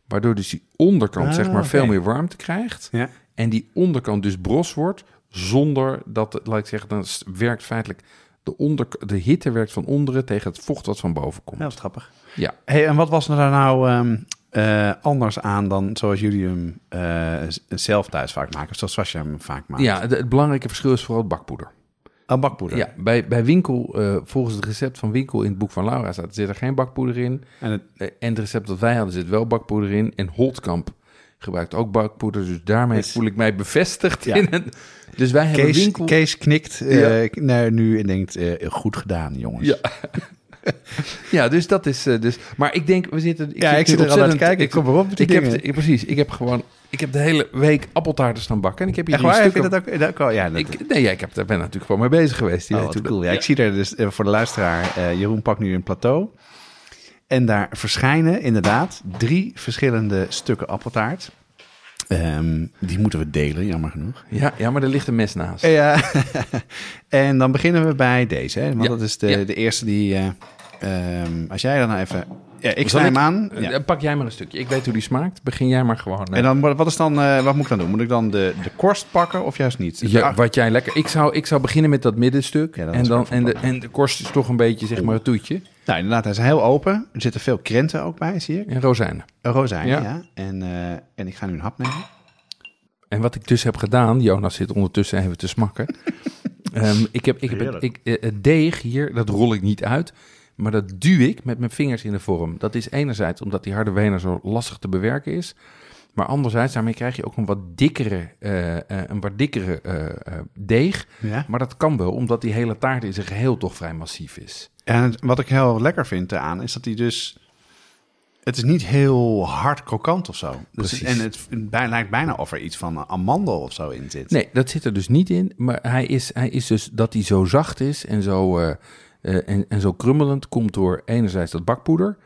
Waardoor dus die onderkant Ah, zeg maar oké. veel meer warmte krijgt. Ja. En die onderkant dus bros wordt. Zonder dat, het- laat ik zeggen, dan werkt feitelijk... De, onder, de hitte werkt van onderen tegen het vocht wat van boven komt. Is grappig. Ja. Hey, en wat was er nou ehm, eh, anders aan dan zoals jullie hem eh, zelf thuis vaak maken? Of zoals Sascha hem vaak maakt? Ja, het belangrijke verschil is vooral het bakpoeder. Oh, bakpoeder. Ja, bij, bij Winkel, eh, volgens het recept van Winkel in het boek van Laura staat, zit er geen bakpoeder in. En het, en het recept dat wij hadden zit wel bakpoeder in. En Holtkamp gebruikt ook bakpoeder. Dus daarmee Yes. voel ik mij bevestigd Ja. in. Dus wij hebben Kees, Winkel... Kees knikt Ja. naar nu en denkt, goed gedaan jongens. Ja. [laughs] [laughs] ja, dus dat is... eh, dus, maar ik denk, we zitten... Ja, ik zit er al naar te kijken. Ik kom erop met die ik heb, dingen. ik- Precies, ik heb gewoon... Ik heb de hele week appeltaarten staan bakken. En ik heb hier Echt waar? Heb je dat ook? dat ook al? Ja, dat, Ik, nee, ja, ik heb, daar ben natuurlijk gewoon mee bezig geweest. Die oh, wat cool. dat- Ja, ik zie er dus eh, voor de luisteraar, eh, Jeroen pakt nu een plateau. En daar verschijnen inderdaad drie verschillende stukken appeltaart. Ehm, die moeten we delen, jammer genoeg. Ja, ja, maar er ligt een mes naast. Ja, [laughs] en dan beginnen we bij deze. Hè? Want Ja, dat is de, ja. de eerste die... eh, ehm, als jij dan nou even... Ja, ik snij hem aan. Eh, Ja. Pak jij maar een stukje. Ik weet hoe die smaakt. Begin jij maar gewoon. eh. En dan, wat is dan, wat moet ik dan doen? Moet ik dan de, de korst pakken of juist niet? Ja, Ah, wat jij lekker. Ik zou, ik zou beginnen met dat middenstuk. Ja, en, dan, en, de, en de korst is toch een beetje, zeg maar, het toetje. Nou, inderdaad, hij is heel open. Er zitten veel krenten ook bij, zie ik. En rozijnen. Een rozijn, Ja. ja. En, eh, en ik ga nu een hap nemen. En wat ik dus heb gedaan, Jonas zit ondertussen even te smakken. [laughs] Ehm, ik heb, ik heb het, ik, eh, het deeg hier, dat rol ik niet uit. Maar dat duw ik met mijn vingers in de vorm. Dat is enerzijds omdat die harde wener zo lastig te bewerken is. Maar anderzijds, daarmee krijg je ook een wat dikkere, eh, eh, een wat dikkere eh, deeg. Ja. Maar dat kan wel, omdat die hele taart in zijn geheel toch vrij massief is. En wat ik heel lekker vind eraan, is dat hij dus... Het is niet heel hard krokant of zo. Dus, en het lijkt bijna of er iets van amandel of zo in zit. Nee, dat zit er dus niet in. Maar hij is, hij is dus dat hij zo zacht is en zo, eh, en, en zo krummelend komt door enerzijds dat bakpoeder.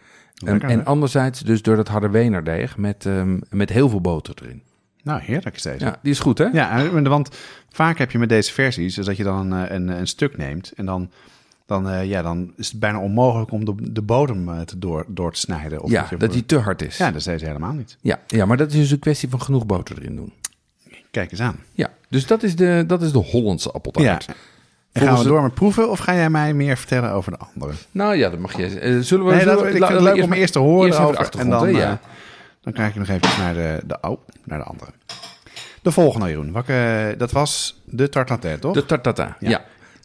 Ehm, en anderzijds dus door dat harde wenerdeeg met, ehm, met heel veel boter erin. Nou, heerlijk is deze. Ja, die is goed hè? Ja, want vaak heb je met deze versies, dus dat je dan een, een, een stuk neemt en dan, dan, eh, ja, dan is het bijna onmogelijk om de, de bodem eh, te door, door te snijden. Of Ja, je- dat die te hard is. ja, dat is deze helemaal niet. Ja, ja, maar dat is dus een kwestie van genoeg boter erin doen. Kijk eens aan. Ja, dus dat is de, dat is de Hollandse appeltaart. Ja. En gaan we door met proeven of ga jij mij meer vertellen over de andere? Nou ja, dat mag je. eh, zullen we... Nee, zullen dat, we- ik vind het leuk om eerst te horen eerst even de over, achtergrond, en dan, ja. eh, dan kijk je nog even naar de, de, oh, naar de andere. De volgende, Jeroen. Welke, dat was de tartlatin, toch? De tartata, Ja. ja.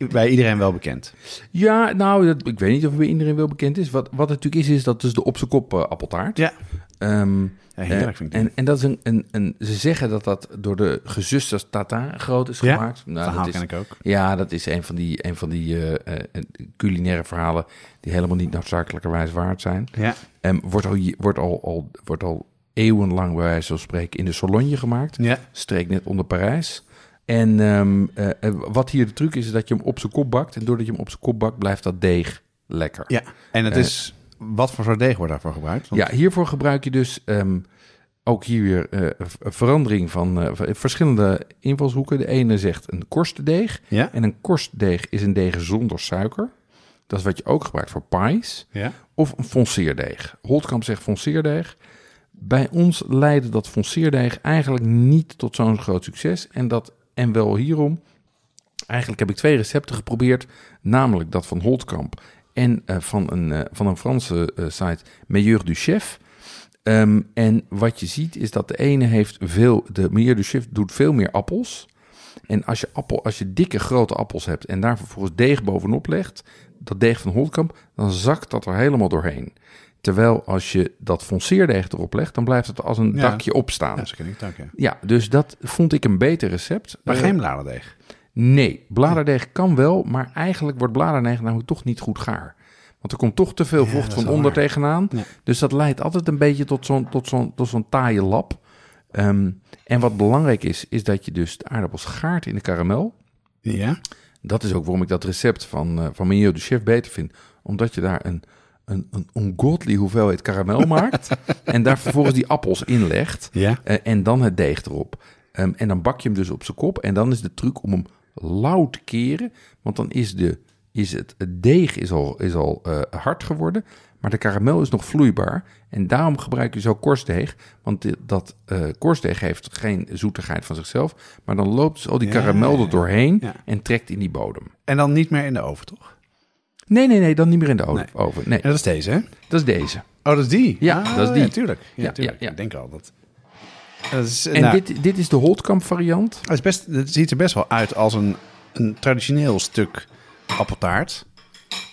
Bij iedereen wel bekend. Ja, nou, dat, ik weet niet of het bij iedereen wel bekend is. Wat, wat het natuurlijk is, is dat dus de op z'n kop eh, appeltaart. Ja. Ehm, Ja, heerlijk eh, vind ik. en, en dat is een, een, een, ze zeggen dat dat door de gezusters Tata groot is Ja, gemaakt. Nou, verhaal dat is, ken ik ook. Ja, dat is een van die, een van die eh, eh, culinaire verhalen die helemaal niet noodzakelijkerwijs waard zijn. Ja. En wordt al, wordt al, al, wordt al eeuwenlang bij wijze van spreken in de Sologne gemaakt. Ja. Streek net onder Parijs. En ehm, eh, eh, wat hier de truc is, is dat je hem op zijn kop bakt. En doordat je hem op zijn kop bakt, blijft dat deeg lekker. ja. En het is... Wat voor soort deeg wordt daarvoor gebruikt? Want- Ja, hiervoor gebruik je dus ehm, ook hier weer eh, verandering van eh, verschillende invalshoeken. De ene zegt een korstdeeg. Ja? En een korstdeeg is een deeg zonder suiker. Dat is wat je ook gebruikt voor pies. Ja. Of een fonceerdeeg. Holtkamp zegt fonceerdeeg. Bij ons leidde dat fonceerdeeg eigenlijk niet tot zo'n groot succes. En, dat, en wel hierom. Eigenlijk heb ik twee recepten geprobeerd. Namelijk dat van Holtkamp en eh, van, een, eh, van een Franse eh, site Meilleur du Chef. Ehm, en wat je ziet is dat de ene heeft veel... De Meilleur du Chef doet veel meer appels. En als je, appel, als je dikke grote appels hebt en daar vervolgens deeg bovenop legt, dat deeg van Holtkamp, dan zakt dat er helemaal doorheen. Terwijl als je dat fonceerdeeg erop legt, dan blijft het als een Ja. dakje opstaan. Ja, ken ik ook, ja. dus dat vond ik een beter recept. Maar geen bladerdeeg. Nee, bladerdeeg kan wel, maar eigenlijk wordt bladerdeeg namelijk toch niet goed gaar. Want er komt toch te veel vocht van onder waar. tegenaan. Ja. Dus dat leidt altijd een beetje tot zo'n tot zo'n tot zo'n taaie lap. Ehm, en wat belangrijk is, is dat je dus de aardappels gaart in de karamel. Ja? Dat is ook waarom ik dat recept van, eh van Meilleur de Chef beter vind. Omdat je daar een, een, een ungodly hoeveelheid karamel [laughs] maakt. en daar vervolgens die appels in legt. Ja? eh, en dan het deeg erop. Ehm, en dan bak je hem dus op zijn kop. En dan is de truc om hem lauw te keren. Want dan is, de, is het, het deeg is al, is al eh, hard geworden. Maar de karamel is nog vloeibaar. En daarom gebruik je zo korstdeeg. Want dat eh korstdeeg heeft geen zoetigheid van zichzelf. Maar dan loopt al die Ja, karamel er doorheen. Ja. En trekt in die bodem. En dan niet meer in de oven, toch? Nee, nee, nee, dan niet meer in de Nee. oven. Nee, En dat is deze, hè? dat is deze. Oh, dat is die? Ja, Ah, dat is die. Ja, tuurlijk. Ja, tuurlijk. ja. Ik denk al dat... is, En nou, dit, dit is de Holtkamp variant. het, is best, het ziet er best wel uit als een, een traditioneel stuk appeltaart.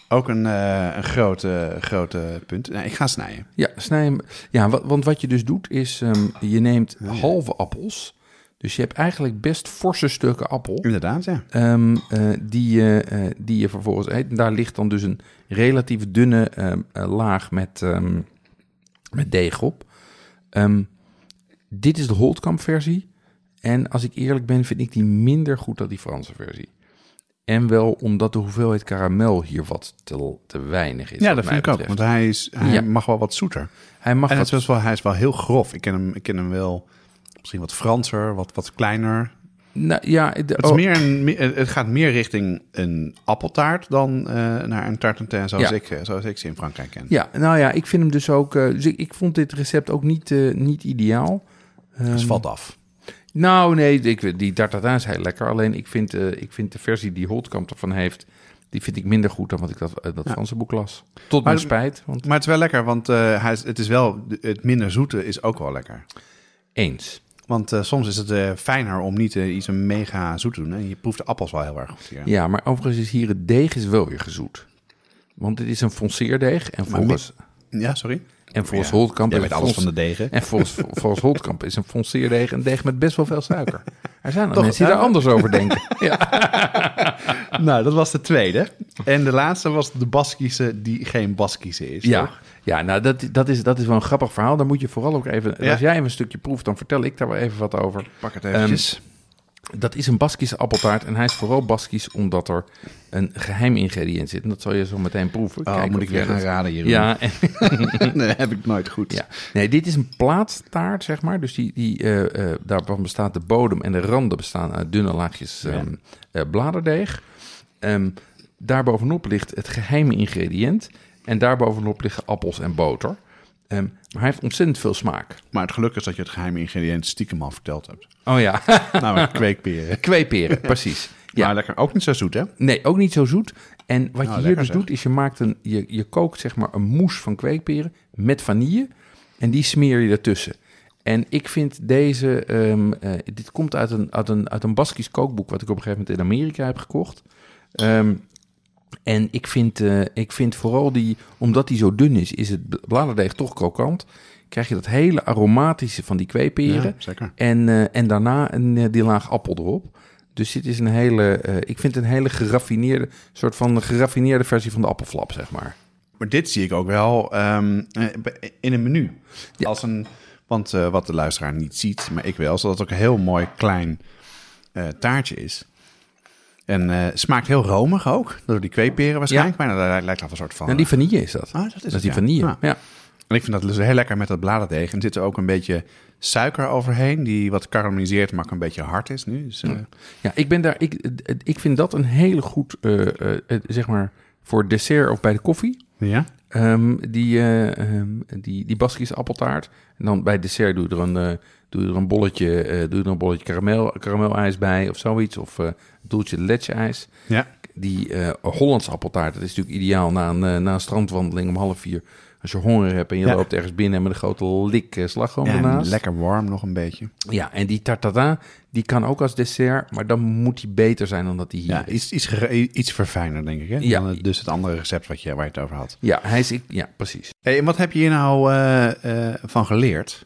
Ook een, eh, een grote, grote punt. Ik ga snijden. Ja, snij hem. Ja, wa- want wat je dus doet is, ehm, je neemt halve appels. Dus je hebt eigenlijk best forse stukken appel. Inderdaad, ja. ehm, eh, die, je, eh, die je vervolgens eet. En daar ligt dan dus een relatief dunne ehm, eh, laag met, ehm, met deeg op. Ehm, dit is de Holtkamp versie. En als ik eerlijk ben, vind ik die minder goed dan die Franse versie. En wel omdat de hoeveelheid karamel hier wat te, te weinig is. Ja, dat vind ik ook. Want hij, is, hij Ja. mag wel wat zoeter. Hij mag En wat is wel, hij is wel heel grof. Ik ken hem, ik ken hem wel misschien wat Franser, wat, wat kleiner. Nou, ja, de, Het, is oh, meer een, het gaat meer richting een appeltaart dan eh, naar een tartantin zoals, Ja. ik, eh, zoals ik ze in Frankrijk ken. ja, nou ja, ik vind hem dus ook. eh, dus ik, ik vond dit recept ook niet, niet ideaal. Dus Ehm, valt af. Nou, nee, ik, die tartatin is heel lekker. Alleen ik vind, eh, ik vind de versie die Holtkamp ervan heeft, die vind ik minder goed dan wat ik dat, uit dat Ja. Franse boek las. Tot Maar- mijn spijt, want Maar het is wel lekker, want eh, hij het is wel het minder zoete is ook wel lekker. eens. Want eh, soms is het eh, fijner om niet eh, iets mega zoet te doen. Hè? Je proeft de appels wel heel erg goed hier. Ja, maar overigens is hier het deeg is wel weer gezoet. Want dit is een fonceerdeeg en volgens, Ja, sorry. En volgens Ja, Holtkamp... Jij weet alles van de degen. En volgens, volgens Holtkamp is een fonceerdeeg een deeg met best wel veel suiker. Er zijn Toch, mensen die hè? daar anders over denken. [laughs] Ja. [laughs] Nou, dat was de tweede. En de laatste was de Baskische die geen Baskische is. Ja, toch? ja nou dat, dat, is, dat is wel een grappig verhaal. Daar moet je vooral ook even... Ja. Als jij even een stukje proeft, dan vertel ik daar wel even wat over. Pak het eventjes. Dat is een Baskische appeltaart en hij is vooral Baskisch omdat er een geheim ingrediënt zit. En dat zal je zo meteen proeven. oh, Kijken moet ik weer gaan raden hier. Ja, [laughs] en, nee, heb ik nooit goed. ja. Nee, dit is een plaattaart, zeg maar. Dus die, die, eh, eh, daarvan bestaat de bodem en de randen bestaan uit dunne laagjes Ja. eh, bladerdeeg. Ehm daarbovenop ligt het geheime ingrediënt. En daarbovenop liggen appels en boter. Ehm, maar hij heeft ontzettend veel smaak. Maar het geluk is dat je het geheime ingrediënt stiekem al verteld hebt. Oh ja, [laughs] Namelijk kweekperen. [laughs] kweeperen, precies. Ja. Maar lekker ook niet zo zoet, hè? Nee, ook niet zo zoet. En wat je hier dus zeg. doet, is je maakt een, je, je kookt zeg maar een mousse van kweekperen met vanille. En die smeer je ertussen. En ik vind deze, ehm, eh, dit komt uit een, uit, een, uit een Baskisch kookboek, wat ik op een gegeven moment in Amerika heb gekocht. Ehm, en ik vind, eh, ik vind vooral die, omdat die zo dun is, is het bladerdeeg toch krokant. Krijg je dat hele aromatische van die kweeperen. Ja, zeker. En, eh, en daarna een, eh, die laag appel erop. Dus dit is een hele, ik vind het een hele geraffineerde, soort van geraffineerde versie van de appelflap, zeg maar. Maar dit zie ik ook wel ehm, eh, in een menu. Ja. Als een, want wat de luisteraar niet ziet, maar ik wel, is dat het ook een heel mooi klein taartje is. En eh, smaakt heel romig ook, door die kweeperen waarschijnlijk. Maar dat lijkt wel een soort van... Nou, die vanille is dat. Ah, dat is, dat het, is die ja. vanille. Ah. Ja. En ik vind dat dus heel lekker met dat bladerdeeg. En er zit er ook een beetje suiker overheen, die wat karamelliseert, maar ook een beetje hard is nu. Dus, eh, ja, ik ben daar, ik, eh, ik vind dat een hele goed, eh, eh, eh, zeg maar, voor dessert of bij de koffie. ja? Ehm, die, eh, ehm, die, die Baskische appeltaart. En dan bij dessert doe je er een, eh, doe er een bolletje, eh, doe er een bolletje karamel, karamelijs bij of zoiets. Of eh, een doeltje letje ijs. Ja. Die eh, Hollandse appeltaart, dat is natuurlijk ideaal na een, eh, na een strandwandeling om half vier. Als je honger hebt en je Ja. loopt ergens binnen met een grote lik slagroom ja, ernaast. lekker warm nog een beetje. Ja, en die tartata, die kan ook als dessert, maar dan moet die beter zijn dan dat die hier Ja, is. iets, iets, iets verfijner, denk ik. Hè? Ja. Dan dus het andere recept wat je, waar je het over had. Ja, hij is, ja, precies. Hey, en wat heb je hier nou eh, eh, van geleerd?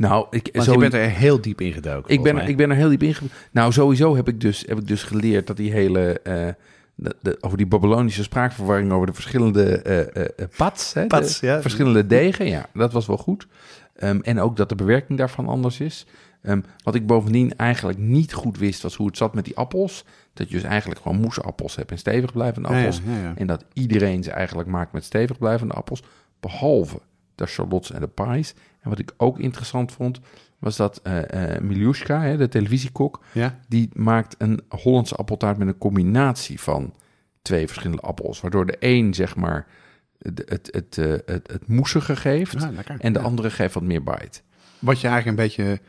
Nou, ik, Want zo, je bent er heel diep in gedoken. ik, ben, er- ik ben er heel diep in. Nou, sowieso heb ik dus, heb ik dus geleerd dat die hele, eh, de, de- over die Babylonische spraakverwarring over de verschillende eh, pats, hè, de Pats, ja. verschillende degen, ja, dat was wel goed. Ehm, en ook dat de bewerking daarvan anders is. Ehm, wat ik bovendien eigenlijk niet goed wist, was hoe het zat met die appels. Dat je dus eigenlijk gewoon moesappels hebt en stevig blijvende appels. ja, ja. En dat iedereen ze eigenlijk maakt met stevig blijvende appels. Behalve de charlottes en de pies. En wat ik ook interessant vond, was dat Miljushka, hè, de televisiekok, Ja? die maakt een Hollandse appeltaart met een combinatie van twee verschillende appels. Waardoor de een, zeg maar, het, het, het, eh, het, het moesige geeft. Ja. En de Ja. andere geeft wat meer bite. Wat je eigenlijk een beetje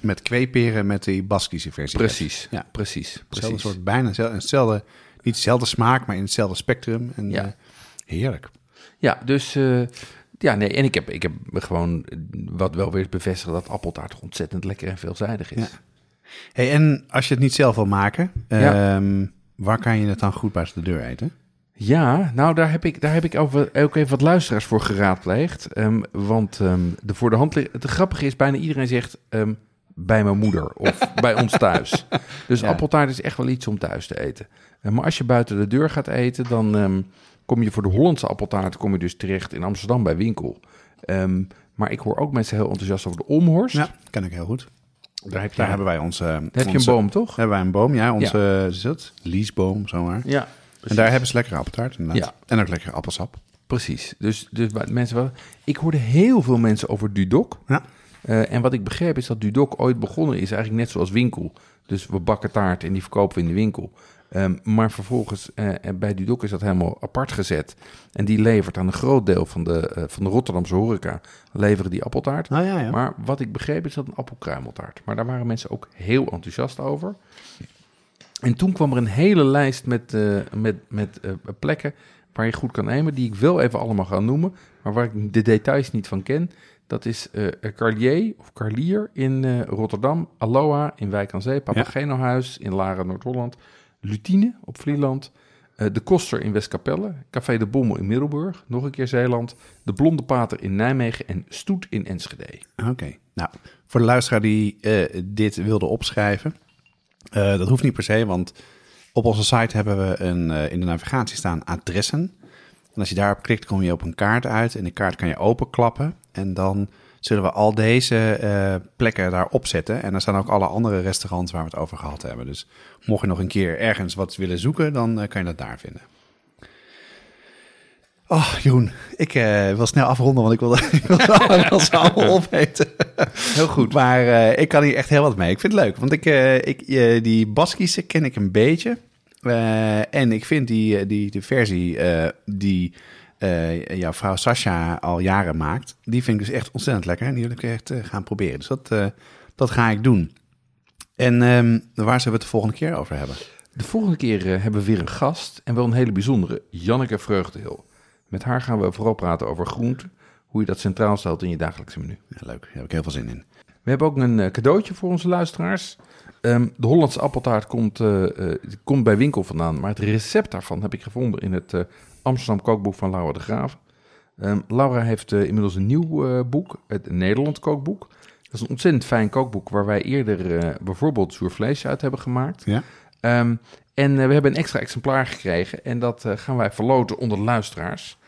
met kweeperen met die Baskische versie Precies. Ja. precies, Hetzelfde precies. soort, bijna hetzelfde, hetzelfde, niet dezelfde smaak, maar in hetzelfde spectrum. En, Ja. heerlijk. Ja, dus... ja, nee, en ik heb, ik heb gewoon eh, wat wel weer bevestigd dat appeltaart ontzettend lekker en veelzijdig is. Ja. Hey, en als je het niet zelf wil maken, Ja. ehm, waar kan je het dan goed buiten de deur eten? Ja, nou daar heb ik, daar heb ik over, ook even wat luisteraars voor geraadpleegd. Ehm, want ehm, de voor de hand. Het grappige is, bijna iedereen zegt bij mijn moeder of [laughs] bij ons thuis. Dus Ja. appeltaart is echt wel iets om thuis te eten. Eh, maar als je buiten de deur gaat eten, dan kom je voor de Hollandse appeltaart kom je dus terecht in Amsterdam bij Winkel. Ehm, maar ik hoor ook mensen heel enthousiast over de Omhorst. Ja, ken ik heel goed. Daar heb je, Daar hebben wij onze... daar heb je een boom, toch? Hebben wij een boom, ja. Onze, ja. is het? Liesboom, zomaar. Ja. En daar hebben ze lekkere appeltaart inderdaad. Ja. En ook lekkere appelsap. Precies. Dus, dus mensen wel. Ik hoorde heel veel mensen over Dudok. Ja. Eh, en wat ik begreep is dat Dudok ooit begonnen is eigenlijk net zoals winkel. Dus we bakken taart en die verkopen we in de winkel. Ehm, maar vervolgens en bij Dudok is dat helemaal apart gezet. En die levert aan een groot deel van de, eh, van de Rotterdamse horeca leveren die appeltaart. Nou ja, ja. Maar wat ik begreep is dat een appelkruimeltaart. Maar daar waren mensen ook heel enthousiast over. En toen kwam er een hele lijst met, met, met plekken waar je goed kan nemen, die ik wel even allemaal ga noemen, maar waar ik de details niet van ken. Dat is Carlier of Carlier in Rotterdam, Aloha in Wijk aan Zee, Papageno-huis in Laren, Noord-Holland, Lutine op Vlieland, eh, De Koster in Westkapelle, Café de Bommel in Middelburg, nog een keer Zeeland, De Blonde Pater in Nijmegen en Stoet in Enschede. Oké. Nou, voor de luisteraar die eh, dit wilde opschrijven, eh, dat hoeft niet per se, want op onze site hebben we een, in de navigatie staan adressen. En als je daarop klikt, kom je op een kaart uit en die kaart kan je openklappen. En dan zullen we al deze eh, plekken daar opzetten. En daar staan ook alle andere restaurants waar we het over gehad hebben. Dus mocht je nog een keer ergens wat willen zoeken, dan eh, kan je dat daar vinden. Oh, Jeroen, ik eh, wil snel afronden, want ik wil, [laughs] ik [laughs] allemaal, opeten. Heel goed. Maar ik kan hier echt heel wat mee. Ik vind het leuk, want ik, ik, die Baskische ken ik een beetje. En ik vind die, die de versie die eh, jouw vrouw Sascha al jaren maakt. Die vind ik dus echt ontzettend lekker. En die wil ik echt eh, gaan proberen. Dus dat, eh, dat ga ik doen. En ehm, waar zullen we het de volgende keer over hebben? De volgende keer hebben we weer een gast en wel een hele bijzondere, Janneke Vreugdehil. Met haar gaan we vooral praten over groente, hoe je dat centraal stelt in je dagelijkse menu. Ja, leuk, daar heb ik heel veel zin in. We hebben ook een cadeautje voor onze luisteraars. Ehm, de Hollandse appeltaart komt, komt bij winkel vandaan, maar het recept daarvan heb ik gevonden in het Amsterdam kookboek van Laura de Graaf. Ehm, Laura heeft eh, inmiddels een nieuw eh, boek, het Nederland kookboek. Dat is een ontzettend fijn kookboek waar wij eerder eh, bijvoorbeeld zuurvlees uit hebben gemaakt. Ja? Ehm, en we hebben een extra exemplaar gekregen en dat gaan wij verloten onder de luisteraars.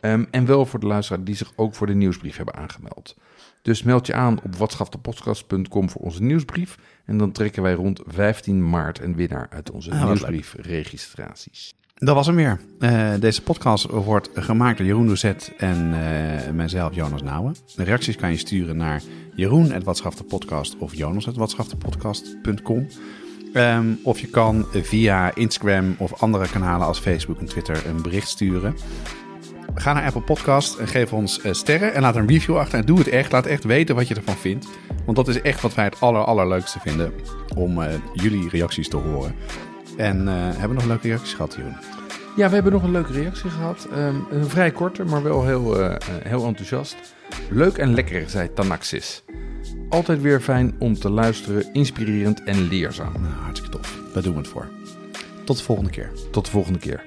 Ehm, en wel voor de luisteraars die zich ook voor de nieuwsbrief hebben aangemeld. Dus meld je aan op watschaftepodcast.com voor onze nieuwsbrief. En dan trekken wij rond 15 maart een winnaar uit onze Ah, nieuwsbriefregistraties. Dat was hem weer. Eh, deze podcast wordt gemaakt door Jeroen Dozet en eh, mijzelf, Jonas Nouwen. De reacties kan je sturen naar jeroen.watschaftepodcast of jonas.watschaftepodcast.com. Ehm, of je kan via Instagram of andere kanalen als Facebook en Twitter een bericht sturen. Ga naar Apple Podcast en geef ons eh, sterren en laat een review achter. En doe het echt. Laat echt weten wat je ervan vindt. Want dat is echt wat wij het aller, allerleukste vinden. Om jullie reacties te horen. En hebben we nog leuke reacties gehad, Jeroen? Ja, we hebben nog een leuke reactie gehad. Ehm, een vrij korte, maar wel heel, eh, eh, heel enthousiast. Leuk en lekker, zei Tanaxis. Altijd weer fijn om te luisteren, inspirerend en leerzaam. Nou, hartstikke tof. Daar doen we het voor. Tot de volgende keer. Tot de volgende keer.